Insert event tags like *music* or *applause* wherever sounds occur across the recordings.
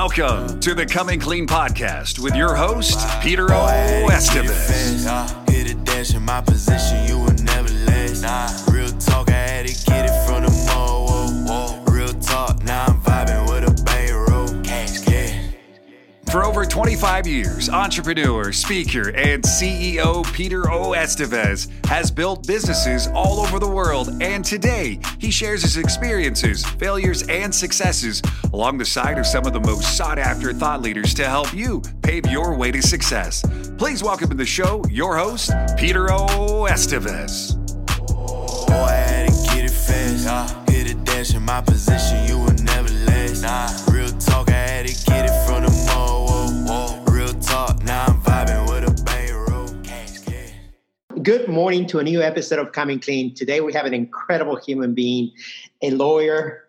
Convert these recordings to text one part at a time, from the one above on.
Welcome to the Coming Clean podcast with your host, Peter O. For over 25 years, entrepreneur, speaker, and CEO Peter O. Estevez has built businesses all over the world, and today he shares his experiences, failures, and successes along the side of some of the most sought after thought leaders to help you pave your way to success. Please welcome to the show your host, Peter O. Estevez. Boy, Good morning to a new episode of Coming Clean. Today we have an incredible human being, a lawyer,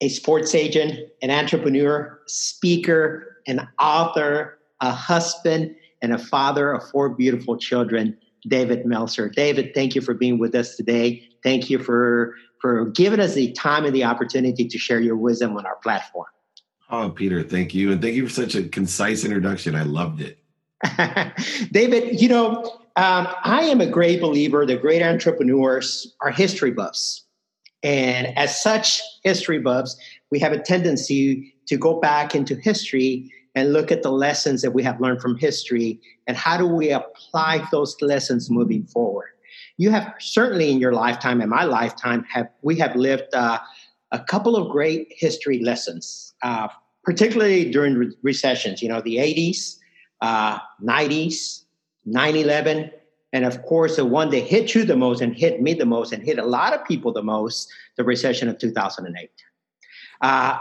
a sports agent, an entrepreneur, speaker, an author, a husband, and a father of four beautiful children, David Meltzer. David, thank you for being with us today. Thank you for, for giving us the time and the opportunity to share your wisdom on our platform. Oh, Peter, thank you. And thank you for such a concise introduction. I loved it. *laughs* David, you know, um, I am a great believer that great entrepreneurs are history buffs. And as such, history buffs, we have a tendency to go back into history and look at the lessons that we have learned from history and how do we apply those lessons moving forward. You have certainly in your lifetime, and my lifetime, have we have lived uh, a couple of great history lessons, uh, particularly during re- recessions. You know, the 80s, uh, 90s, 9 11, and of course, the one that hit you the most and hit me the most and hit a lot of people the most, the recession of 2008. Uh,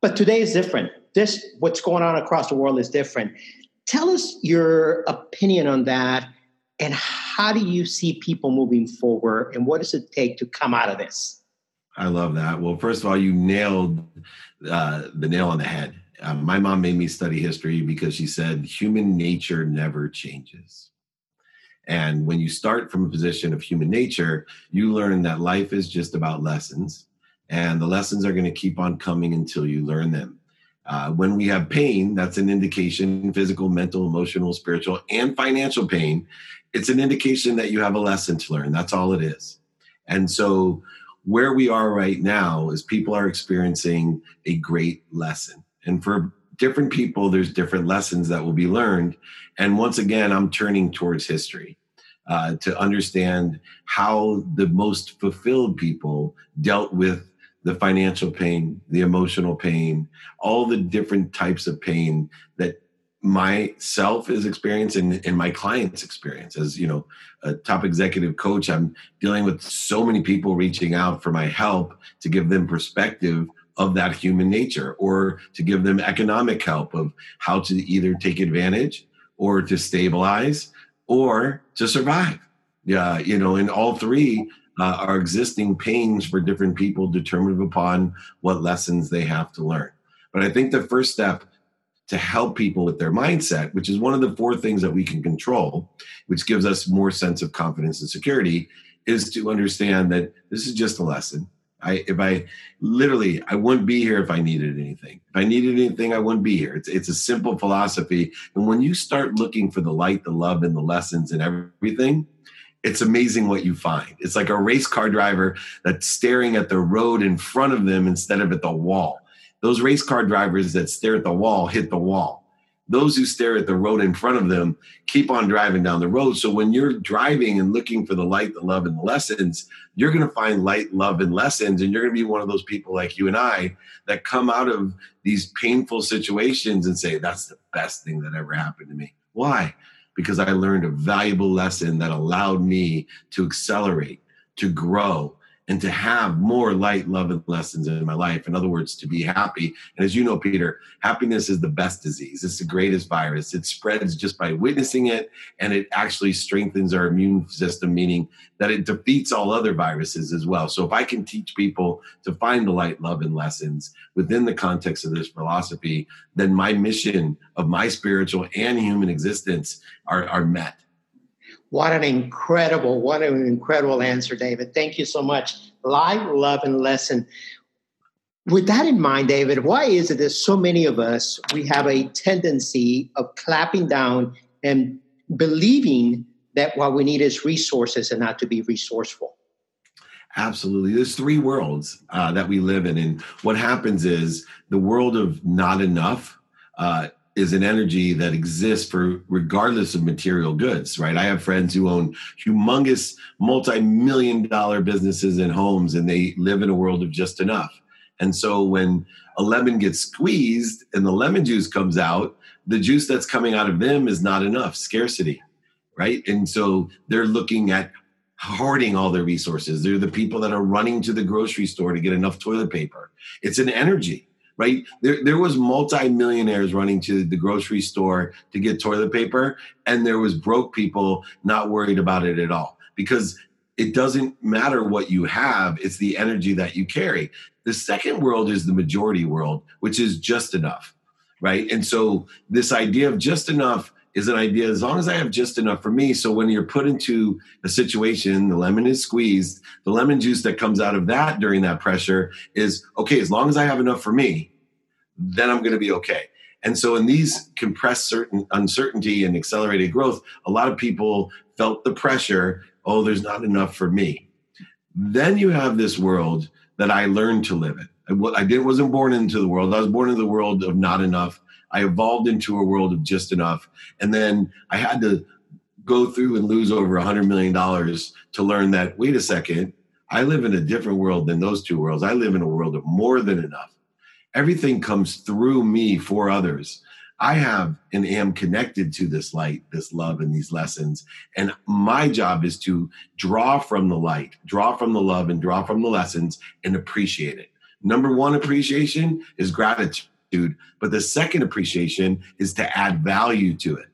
but today is different. This, what's going on across the world is different. Tell us your opinion on that and how do you see people moving forward and what does it take to come out of this? I love that. Well, first of all, you nailed uh, the nail on the head. Um, my mom made me study history because she said human nature never changes. And when you start from a position of human nature, you learn that life is just about lessons, and the lessons are going to keep on coming until you learn them. Uh, when we have pain, that's an indication physical, mental, emotional, spiritual, and financial pain. It's an indication that you have a lesson to learn. That's all it is. And so, where we are right now is people are experiencing a great lesson. And for different people, there's different lessons that will be learned. And once again, I'm turning towards history uh, to understand how the most fulfilled people dealt with the financial pain, the emotional pain, all the different types of pain that myself is experiencing and my clients experience as you know a top executive coach i'm dealing with so many people reaching out for my help to give them perspective of that human nature or to give them economic help of how to either take advantage or to stabilize or to survive. Yeah, you know, and all three uh, are existing pains for different people determined upon what lessons they have to learn. But I think the first step to help people with their mindset, which is one of the four things that we can control, which gives us more sense of confidence and security, is to understand that this is just a lesson. I if I literally I wouldn't be here if I needed anything. If I needed anything, I wouldn't be here. It's it's a simple philosophy. And when you start looking for the light, the love, and the lessons and everything, it's amazing what you find. It's like a race car driver that's staring at the road in front of them instead of at the wall. Those race car drivers that stare at the wall hit the wall those who stare at the road in front of them keep on driving down the road. So when you're driving and looking for the light, the love, and the lessons, you're going to find light, love, and lessons. And you're going to be one of those people like you and I that come out of these painful situations and say, that's the best thing that ever happened to me. Why? Because I learned a valuable lesson that allowed me to accelerate, to grow, and to have more light, love, and lessons in my life. In other words, to be happy. And as you know, Peter, happiness is the best disease. It's the greatest virus. It spreads just by witnessing it, and it actually strengthens our immune system, meaning that it defeats all other viruses as well. So if I can teach people to find the light, love, and lessons within the context of this philosophy, then my mission of my spiritual and human existence are, are met. What an incredible, what an incredible answer, David. Thank you so much. Life, love, and lesson. with that in mind, David, why is it that so many of us we have a tendency of clapping down and believing that what we need is resources and not to be resourceful? Absolutely. There's three worlds uh, that we live in. And what happens is the world of not enough uh, is an energy that exists for regardless of material goods, right? I have friends who own humongous multi million dollar businesses and homes, and they live in a world of just enough. And so when a lemon gets squeezed and the lemon juice comes out, the juice that's coming out of them is not enough, scarcity, right? And so they're looking at hoarding all their resources. They're the people that are running to the grocery store to get enough toilet paper. It's an energy, right? There, there was multi-millionaires running to the grocery store to get toilet paper, and there was broke people not worried about it at all because it doesn't matter what you have, it's the energy that you carry. The second world is the majority world, which is just enough, right? And so this idea of just enough is an idea as long as I have just enough for me. So when you're put into a situation, the lemon is squeezed, the lemon juice that comes out of that during that pressure is okay, as long as I have enough for me, then I'm going to be okay. And so in these compressed certain uncertainty and accelerated growth, a lot of people felt the pressure, oh, there's not enough for me. Then you have this world that I learned to live in. I, I didn't wasn't born into the world. I was born into the world of not enough I evolved into a world of just enough. And then I had to go through and lose over a $100 million to learn that, wait a second, I live in a different world than those two worlds. I live in a world of more than enough. Everything comes through me for others. I have and am connected to this light, this love, and these lessons. And my job is to draw from the light, draw from the love, and draw from the lessons and appreciate it. Number one appreciation is gratitude but the second appreciation is to add value to it.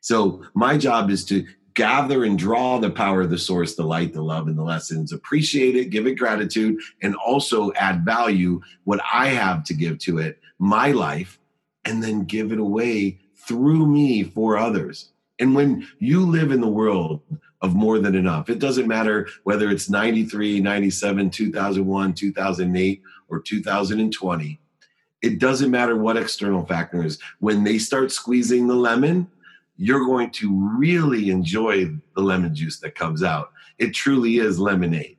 So my job is to gather and draw the power of the source, the light, the love, and the lessons, appreciate it, give it gratitude, and also add value, what I have to give to it, my life, and then give it away through me for others. And when you live in the world of more than enough, it doesn't matter whether it's 93, 97, 2001, 2008, or 2020 it doesn't matter what external factors. When they start squeezing the lemon, you're going to really enjoy the lemon juice that comes out. It truly is lemonade.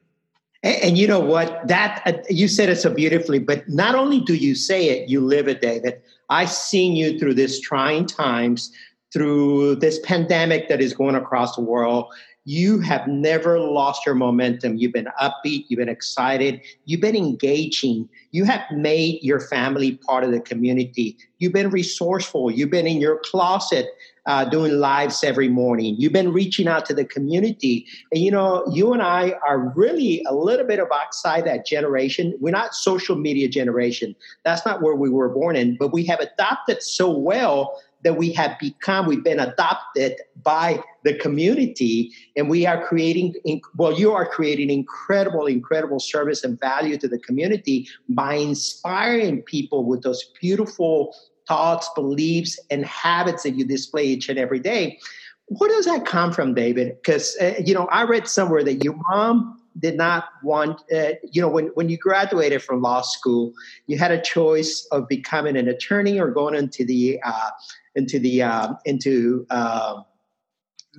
And, and you know what? That uh, you said it so beautifully. But not only do you say it, you live it, David. I've seen you through this trying times, through this pandemic that is going across the world you have never lost your momentum. You've been upbeat, you've been excited, you've been engaging, you have made your family part of the community. You've been resourceful, you've been in your closet uh, doing lives every morning, you've been reaching out to the community. And you know, you and I are really a little bit of outside that generation. We're not social media generation, that's not where we were born in, but we have adopted so well that we have become, we've been adopted by the community, and we are creating, well, you are creating incredible, incredible service and value to the community by inspiring people with those beautiful thoughts, beliefs, and habits that you display each and every day. Where does that come from, David? Because, uh, you know, I read somewhere that your mom did not want, uh, you know, when, when you graduated from law school, you had a choice of becoming an attorney or going into the uh, into the uh, into uh,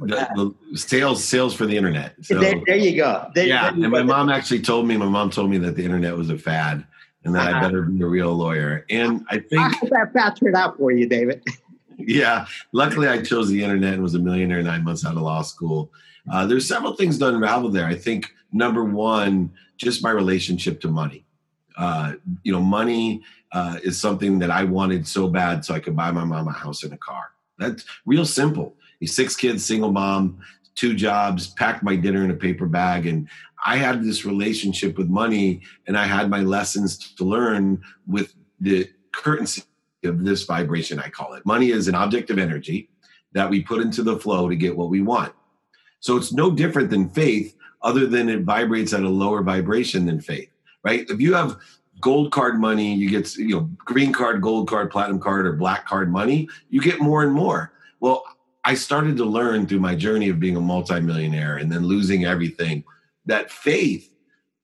the, the, sales sales for the internet. So, there, there, you go. There, yeah, and my mom actually told me. My mom told me that the internet was a fad, and that uh-huh. I better be a real lawyer. And I think I that fad turned out for you, David. *laughs* yeah, luckily I chose the internet and was a millionaire nine months out of law school. Uh, there's several things to unravel there. I think number one, just my relationship to money. Uh, you know, money uh, is something that I wanted so bad so I could buy my mom a house and a car. That's real simple. He's six kids, single mom, two jobs, packed my dinner in a paper bag. And I had this relationship with money and I had my lessons to learn with the currency of this vibration, I call it. Money is an object of energy that we put into the flow to get what we want. So it's no different than faith, other than it vibrates at a lower vibration than faith, right? If you have gold card money, you get you know green card, gold card, platinum card, or black card money. You get more and more. Well, I started to learn through my journey of being a multimillionaire and then losing everything that faith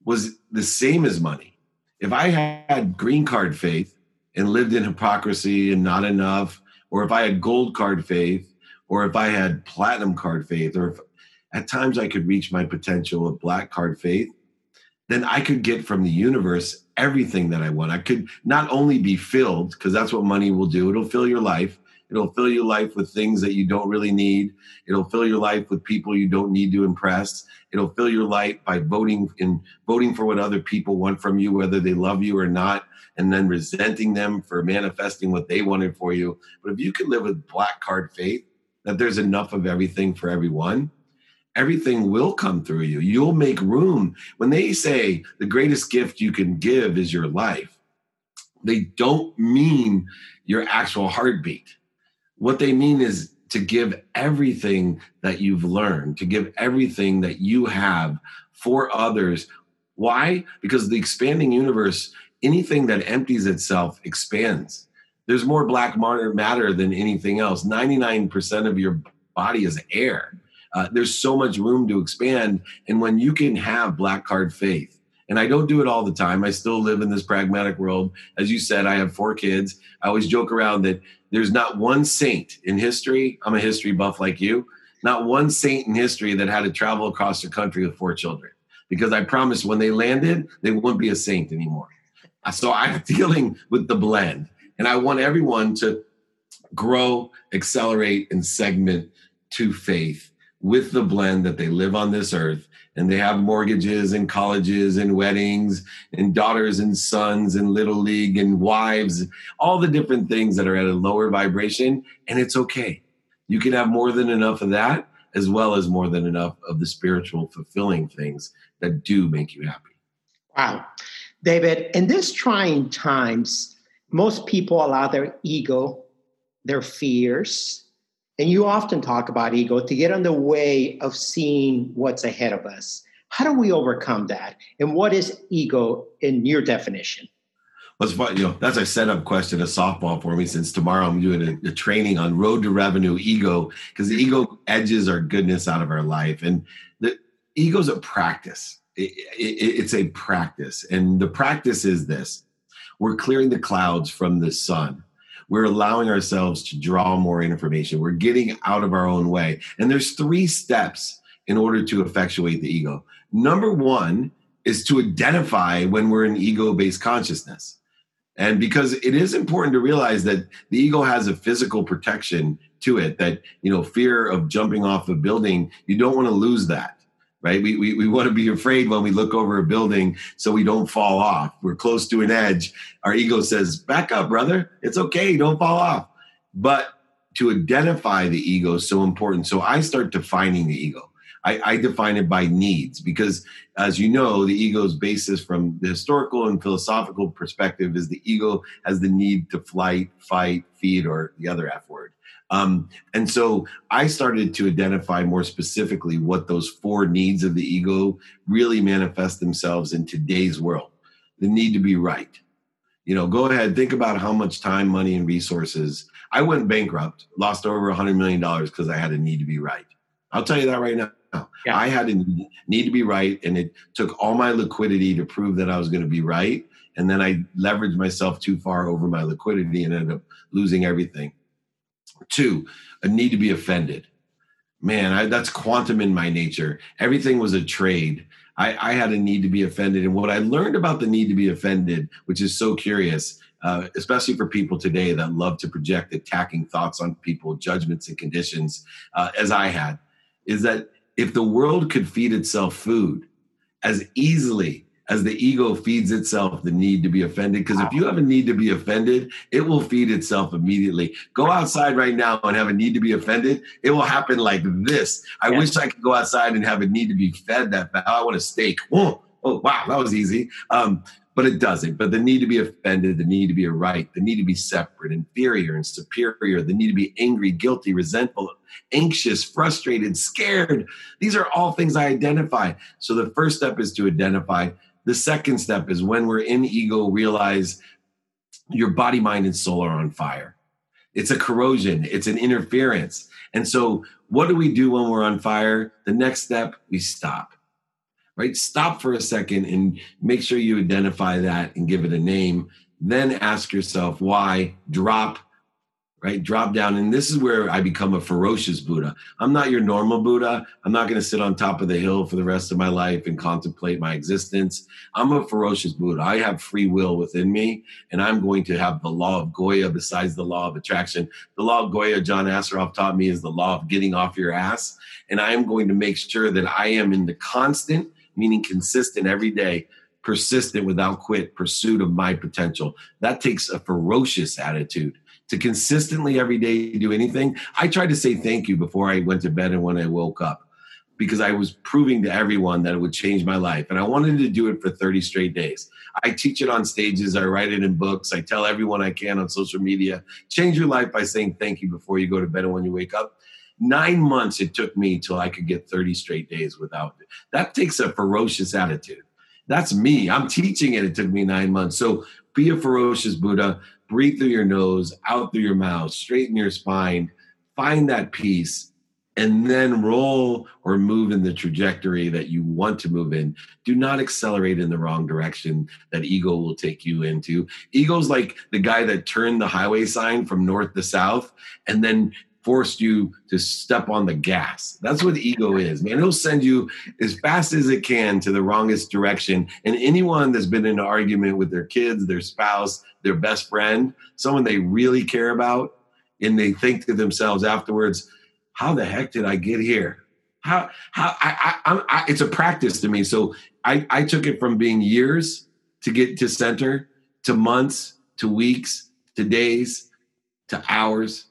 was the same as money. If I had green card faith and lived in hypocrisy and not enough, or if I had gold card faith, or if I had platinum card faith, or if at times I could reach my potential of black card faith, then I could get from the universe everything that I want. I could not only be filled, because that's what money will do, it'll fill your life. It'll fill your life with things that you don't really need. It'll fill your life with people you don't need to impress. It'll fill your life by voting in voting for what other people want from you, whether they love you or not, and then resenting them for manifesting what they wanted for you. But if you can live with black card faith, that there's enough of everything for everyone, everything will come through you. You'll make room. When they say the greatest gift you can give is your life, they don't mean your actual heartbeat. What they mean is to give everything that you've learned, to give everything that you have for others. Why? Because the expanding universe, anything that empties itself expands. There's more black matter than anything else. 99% of your body is air uh, there's so much room to expand. And when you can have black card faith, and I don't do it all the time. I still live in this pragmatic world. As you said, I have four kids. I always joke around that there's not one saint in history. I'm a history buff like you. Not one saint in history that had to travel across the country with four children. Because I promised when they landed, they wouldn't be a saint anymore. So I'm *laughs* dealing with the blend. And I want everyone to grow, accelerate, and segment to faith with the blend that they live on this earth and they have mortgages and colleges and weddings and daughters and sons and little league and wives, all the different things that are at a lower vibration. And it's okay. You can have more than enough of that, as well as more than enough of the spiritual, fulfilling things that do make you happy. Wow. David, in these trying times, most people allow their ego, their fears, and you often talk about ego to get in the way of seeing what's ahead of us. How do we overcome that? And what is ego in your definition? Well, you know, that's a setup question, a softball for me, since tomorrow I'm doing a, a training on road to revenue ego, because the ego edges our goodness out of our life. And the ego's a practice. It, it, it's a practice. And the practice is this we're clearing the clouds from the sun we're allowing ourselves to draw more information. We're getting out of our own way. And there's three steps in order to effectuate the ego. Number one is to identify when we're in ego based consciousness. And because it is important to realize that the ego has a physical protection to it, that, you know, fear of jumping off a building, you don't want to lose that right? We, we, we want to be afraid when we look over a building so we don't fall off. We're close to an edge. Our ego says, back up, brother. It's okay. Don't fall off. But to identify the ego is so important. So I start defining the ego. I, I define it by needs because, as you know, the ego's basis from the historical and philosophical perspective is the ego has the need to flight, fight, feed, or the other F word. Um, and so I started to identify more specifically what those four needs of the ego really manifest themselves in today's world. The need to be right. You know, go ahead, think about how much time, money, and resources. I went bankrupt, lost over a $100 million because I had a need to be right. I'll tell you that right now. Yeah. I had a need to be right, and it took all my liquidity to prove that I was going to be right. And then I leveraged myself too far over my liquidity and ended up losing everything. Two, a need to be offended. Man, I, that's quantum in my nature. Everything was a trade. I, I, had a need to be offended. And what I learned about the need to be offended, which is so curious, uh, especially for people today that love to project attacking thoughts on people, judgments, and conditions, uh, as I had, is that if the world could feed itself food as easily as the ego feeds itself the need to be offended. Because if you have a need to be offended, it will feed itself immediately. Go outside right now and have a need to be offended. It will happen like this. I wish I could go outside and have a need to be fed that bad. I want a steak. Oh, oh wow, that was easy. Um, but it doesn't. But the need to be offended, the need to be a right, the need to be separate, inferior, and superior, the need to be angry, guilty, resentful, anxious, frustrated, scared. These are all things I identify. So the first step is to identify the second step is when we're in ego, realize your body, mind, and soul are on fire. It's a corrosion, it's an interference. And so, what do we do when we're on fire? The next step, we stop. right? Stop for a second and make sure you identify that and give it a name. Then ask yourself why, drop, right? Drop down. And this is where I become a ferocious Buddha. I'm not your normal Buddha. I'm not going to sit on top of the hill for the rest of my life and contemplate my existence. I'm a ferocious Buddha. I have free will within me, and I'm going to have the law of Goya besides the law of attraction. The law of Goya, John Assaraf taught me, is the law of getting off your ass. And I am going to make sure that I am in the constant, meaning consistent every day, persistent without quit pursuit of my potential. That takes a ferocious attitude to consistently every day do anything. I tried to say thank you before I went to bed and when I woke up because I was proving to everyone that it would change my life. And I wanted to do it for 30 straight days. I teach it on stages, I write it in books, I tell everyone I can on social media. Change your life by saying thank you before you go to bed and when you wake up. Nine months it took me till I could get 30 straight days without it. That takes a ferocious attitude. That's me. I'm teaching it. It took me nine months. So be a ferocious Buddha breathe through your nose, out through your mouth, straighten your spine, find that peace, and then roll or move in the trajectory that you want to move in. Do not accelerate in the wrong direction that ego will take you into. Ego's like the guy that turned the highway sign from north to south and then forced you to step on the gas. That's what ego is, man. It'll send you as fast as it can to the wrongest direction. And anyone that's been in an argument with their kids, their spouse, their best friend, someone they really care about, and they think to themselves afterwards, how the heck did I get here? How, how, I, I, I it's a practice to me. So I, I took it from being years to get to center to months to weeks to days to hours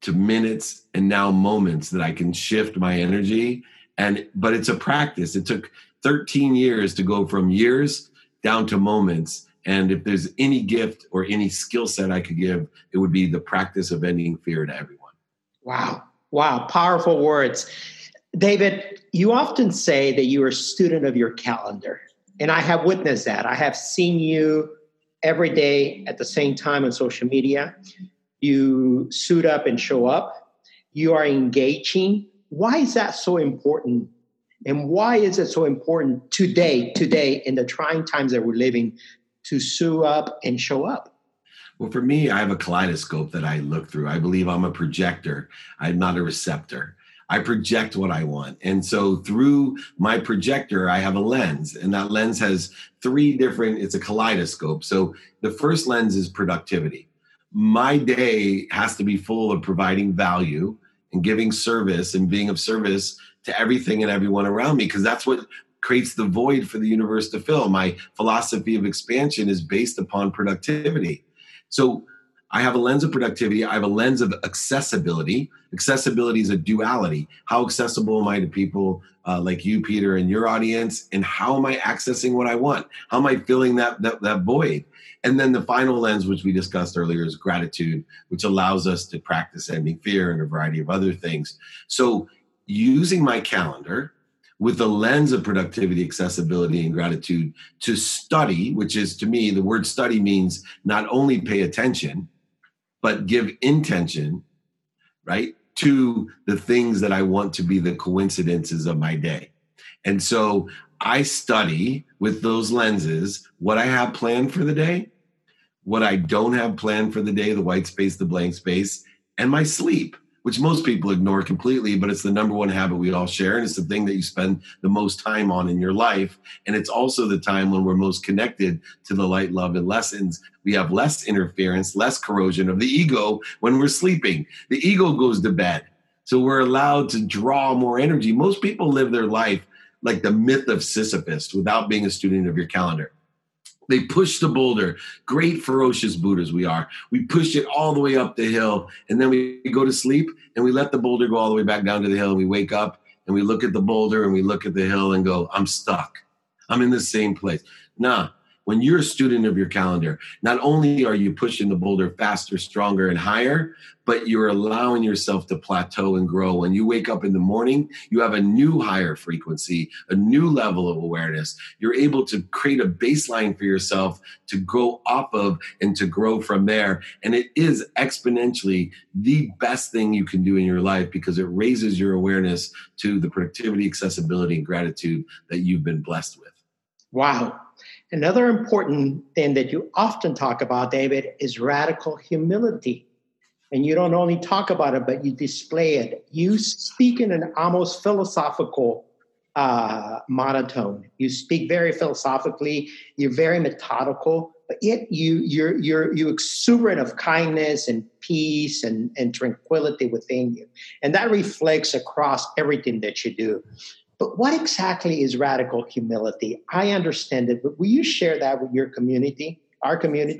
to minutes and now moments that I can shift my energy. And but it's a practice. It took 13 years to go from years down to moments. And if there's any gift or any skill set I could give, it would be the practice of ending fear to everyone. Wow. Wow. Powerful words. David, you often say that you are a student of your calendar. And I have witnessed that. I have seen you every day at the same time on social media you suit up and show up, you are engaging. Why is that so important? And why is it so important today, today, in the trying times that we're living, to suit up and show up? Well, for me, I have a kaleidoscope that I look through. I believe I'm a projector, I'm not a receptor. I project what I want. And so through my projector, I have a lens, and that lens has three different, it's a kaleidoscope. So the first lens is productivity my day has to be full of providing value and giving service and being of service to everything and everyone around me because that's what creates the void for the universe to fill. My philosophy of expansion is based upon productivity. So I have a lens of productivity. I have a lens of accessibility. Accessibility is a duality. How accessible am I to people uh, like you, Peter, and your audience? And how am I accessing what I want? How am I filling that, that, that void? And then the final lens, which we discussed earlier, is gratitude, which allows us to practice ending fear and a variety of other things. So using my calendar with the lens of productivity, accessibility, and gratitude to study, which is to me, the word study means not only pay attention, but give intention, right, to the things that I want to be the coincidences of my day. And so I study with those lenses what I have planned for the day, what I don't have planned for the day, the white space, the blank space, and my sleep, which most people ignore completely, but it's the number one habit we all share. And it's the thing that you spend the most time on in your life. And it's also the time when we're most connected to the light, love, and lessons. We have less interference, less corrosion of the ego when we're sleeping. The ego goes to bed. So we're allowed to draw more energy. Most people live their life like the myth of Sisyphus without being a student of your calendar. They push the boulder. Great, ferocious Buddhas we are. We push it all the way up the hill, and then we go to sleep, and we let the boulder go all the way back down to the hill, and we wake up, and we look at the boulder, and we look at the hill, and go, I'm stuck. I'm in the same place. Nah, when you're a student of your calendar, not only are you pushing the boulder faster, stronger, and higher, but you're allowing yourself to plateau and grow. When you wake up in the morning, you have a new higher frequency, a new level of awareness. You're able to create a baseline for yourself to go off of and to grow from there. And it is exponentially the best thing you can do in your life because it raises your awareness to the productivity, accessibility, and gratitude that you've been blessed with. Wow. Another important thing that you often talk about, David, is radical humility. And you don't only talk about it, but you display it. You speak in an almost philosophical uh, monotone. You speak very philosophically. You're very methodical, but yet you you're you're you exuberant of kindness and peace and, and tranquility within you, and that reflects across everything that you do. But what exactly is radical humility? I understand it, but will you share that with your community, our community?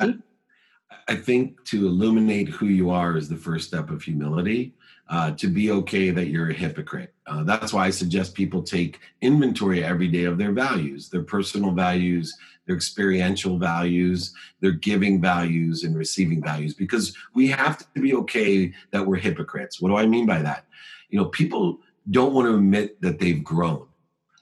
I think to illuminate who you are is the first step of humility. Uh, to be okay that you're a hypocrite. Uh, that's why I suggest people take inventory every day of their values, their personal values, their experiential values, their giving values, and receiving values, because we have to be okay that we're hypocrites. What do I mean by that? You know, people don't want to admit that they've grown.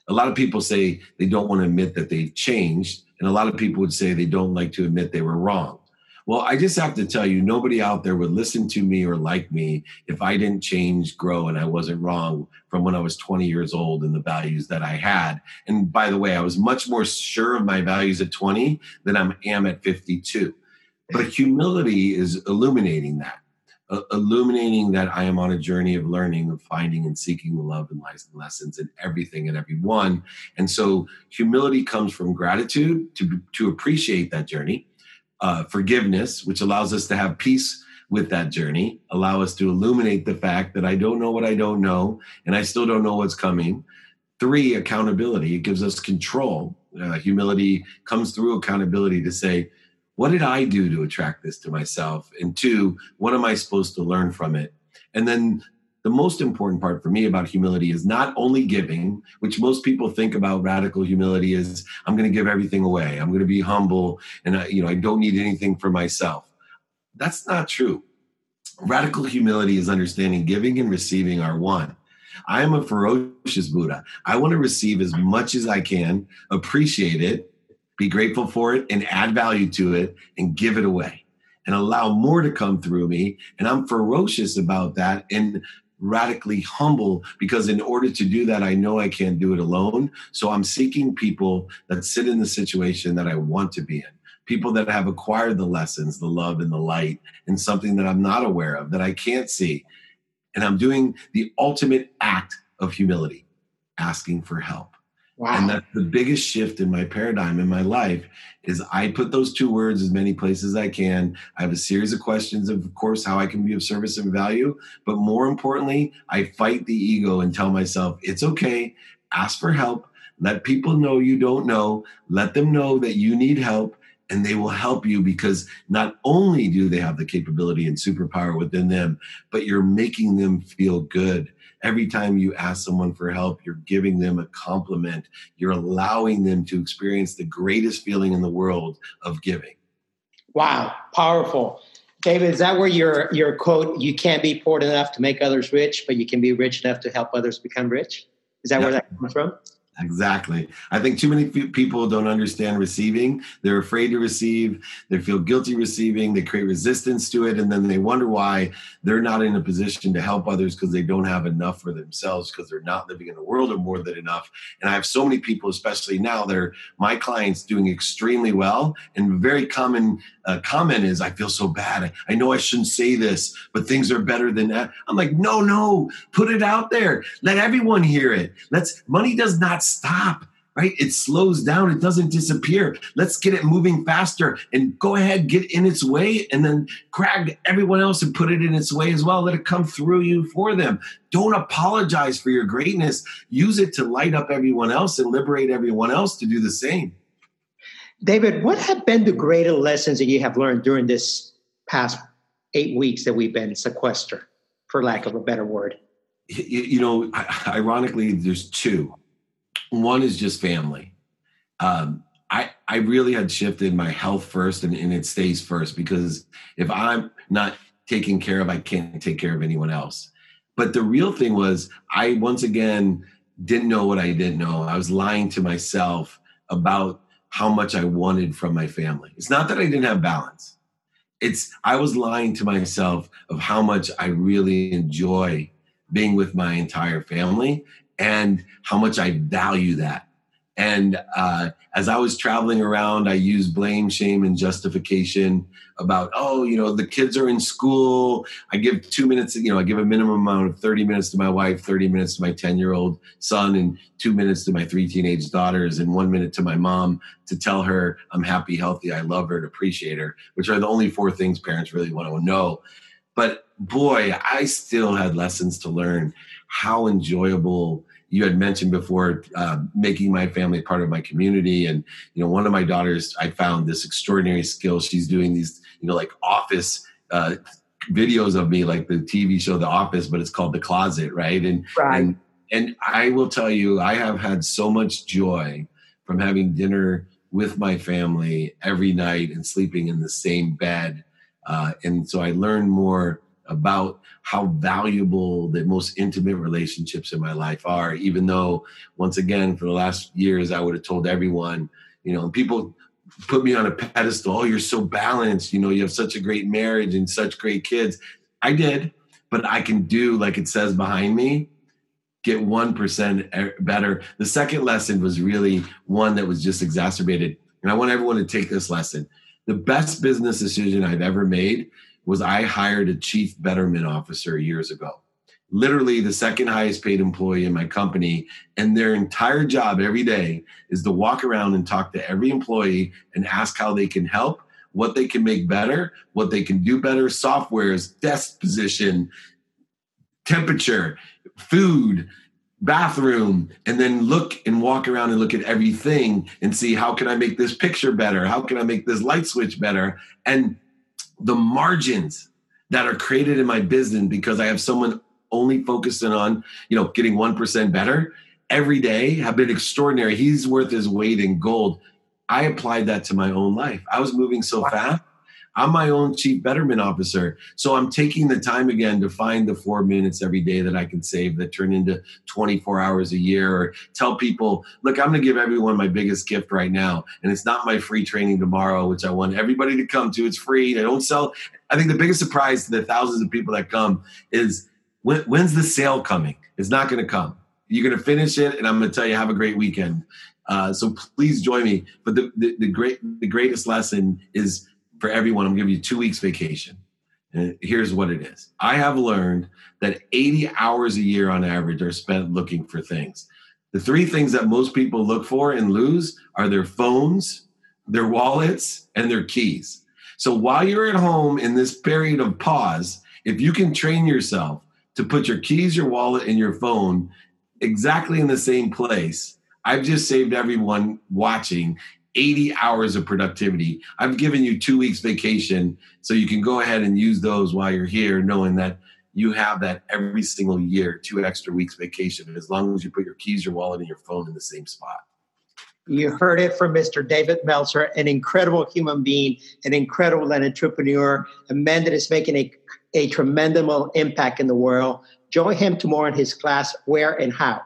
A lot of people say they don't want to admit that they've changed, and a lot of people would say they don't like to admit they were wrong. Well, I just have to tell you, nobody out there would listen to me or like me if I didn't change, grow, and I wasn't wrong from when I was 20 years old and the values that I had. And by the way, I was much more sure of my values at 20 than I am at 52. But humility is illuminating that uh, illuminating that I am on a journey of learning, of finding and seeking the love and lies and lessons in everything and everyone. And so humility comes from gratitude to, to appreciate that journey, uh, forgiveness, which allows us to have peace with that journey, allow us to illuminate the fact that I don't know what I don't know and I still don't know what's coming. Three, accountability. It gives us control. Uh, humility comes through accountability to say, what did I do to attract this to myself? And two, what am I supposed to learn from it? And then the most important part for me about humility is not only giving, which most people think about radical humility is I'm going to give everything away. I'm going to be humble and I, you know, I don't need anything for myself. That's not true. Radical humility is understanding giving and receiving are one. I am a ferocious Buddha. I want to receive as much as I can, appreciate it, be grateful for it and add value to it and give it away and allow more to come through me. And I'm ferocious about that and radically humble because in order to do that, I know I can't do it alone. So I'm seeking people that sit in the situation that I want to be in. People that have acquired the lessons, the love and the light, and something that I'm not aware of, that I can't see. And I'm doing the ultimate act of humility, asking for help. Wow. And that's the biggest shift in my paradigm in my life is I put those two words as many places as I can. I have a series of questions of, of course, how I can be of service and value. But more importantly, I fight the ego and tell myself, it's okay, ask for help. Let people know you don't know. Let them know that you need help and they will help you because not only do they have the capability and superpower within them, but you're making them feel good every time you ask someone for help, you're giving them a compliment. You're allowing them to experience the greatest feeling in the world of giving. Wow, powerful. David, is that where your your quote, you can't be poor enough to make others rich, but you can be rich enough to help others become rich? Is that yeah. where that comes from? Exactly. I think too many people don't understand receiving. They're afraid to receive. They feel guilty receiving. They create resistance to it. And then they wonder why they're not in a position to help others because they don't have enough for themselves because they're not living in a world of more than enough. And I have so many people, especially now, they're my clients doing extremely well. And very common uh, comment is, I feel so bad. I know I shouldn't say this, but things are better than that. I'm like, no, no, put it out there. Let everyone hear it. Let's, money does not stop right? It slows down, it doesn't disappear. Let's get it moving faster and go ahead, get in its way, and then grab everyone else and put it in its way as well. Let it come through you for them. Don't apologize for your greatness. Use it to light up everyone else and liberate everyone else to do the same. David, what have been the greater lessons that you have learned during this past eight weeks that we've been sequestered, for lack of a better word? You, you know, ironically, there's two one is just family. Um, I, I really had shifted my health first and, and it stays first because if I'm not taken care of, I can't take care of anyone else. But the real thing was, I once again didn't know what I didn't know. I was lying to myself about how much I wanted from my family. It's not that I didn't have balance. It's I was lying to myself of how much I really enjoy being with my entire family and how much I value that. And uh, as I was traveling around, I used blame, shame, and justification about, oh, you know, the kids are in school. I give two minutes, you know, I give a minimum amount of 30 minutes to my wife, 30 minutes to my 10 year old son, and two minutes to my three teenage daughters, and one minute to my mom to tell her I'm happy, healthy, I love her, and appreciate her, which are the only four things parents really want to know. But boy, I still had lessons to learn how enjoyable you had mentioned before uh, making my family part of my community. And you know one of my daughters i found this extraordinary skill. She's doing these you know like office uh, videos of me like the tv show the office but it's called the closet right? And right. and and i will tell you i have had so much joy from having dinner with my family every night and sleeping in the same bed uh, and so i learned more about how valuable the most intimate relationships in my life are even though once again for the last years i would have told everyone you know people put me on a pedestal oh you're so balanced you know you have such a great marriage and such great kids. I did but i can do like it says behind me get 1% better. The second lesson was really one that was just exacerbated and i want everyone to take this lesson. The best business decision i've ever made was I hired a chief betterment officer years ago. Literally the second highest paid employee in my company. And their entire job every day is to walk around and talk to every employee and ask how they can help, what they can make better, what they can do better, softwares, desk position, temperature, food, bathroom and then look and walk around and look at everything and see how can I make this picture better? How can I make this light switch better? And the margins that are created in my business because I have someone only focusing on, you know, getting 1% better every day have been extraordinary. He's worth his weight in gold. I applied that to my own life. I was moving so wow. fast I'm my own chief betterment officer. So I'm taking the time again to find the four minutes every day that I can save that turn into 24 hours a year or tell people, look, I'm going to give everyone my biggest gift right now. And it's not my free training tomorrow, which I want everybody to come to. It's free. I don't sell. I think the biggest surprise to the thousands of people that come is when, when's the sale coming? It's not going to come. You're going to finish it, and I'm going to tell you, have a great weekend. Uh, so please join me. But the, the, the great the greatest lesson is for everyone, I'm giving you two weeks vacation. And here's what it is I have learned that 80 hours a year on average are spent looking for things. The three things that most people look for and lose are their phones, their wallets, and their keys. So while you're at home in this period of pause, if you can train yourself to put your keys, your wallet, and your phone exactly in the same place, I've just saved everyone watching 80 hours of productivity. I've given you two weeks vacation, so you can go ahead and use those while you're here, knowing that you have that every single year, two extra weeks vacation, as long as you put your keys, your wallet, and your phone in the same spot. You heard it from Mr. David Meltzer, an incredible human being, an incredible entrepreneur, a man that is making a, a tremendous impact in the world. Join him tomorrow in his class, Where and How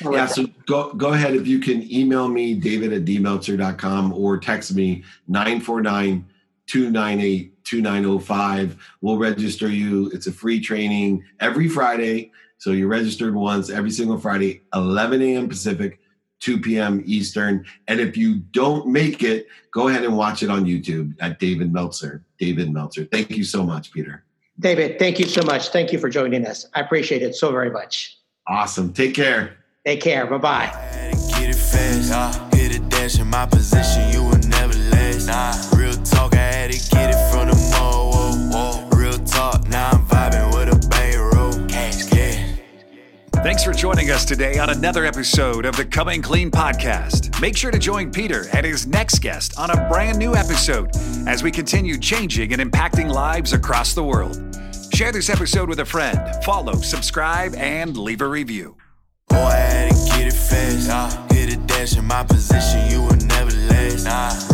yeah, so go go ahead if you can email me, david at dmeltzer.com or text me 949 298 2905. We'll register you. It's a free training every Friday. So you're registered once every single Friday, 11 a.m. Pacific, 2 p.m. Eastern. And if you don't make it, go ahead and watch it on YouTube at David Meltzer. David Meltzer. Thank you so much, Peter. David, thank you so much. Thank you for joining us. I appreciate it so very much. Awesome. Take care. Take care. Bye bye. Hit a dash in my position, you would never last. Nah, real talk, I had to get it from the mall. Whoa, whoa. Real talk, now I'm vibing with a bankroll. Cash, cash. Thanks for joining us today on another episode of the Coming Clean podcast. Make sure to join Peter and his next guest on a brand new episode as we continue changing and impacting lives across the world. Share this episode with a friend, follow, subscribe, and leave a review. Boy, I had to get it fast. Nah. Hit a dash in my position, you would never last. Nah.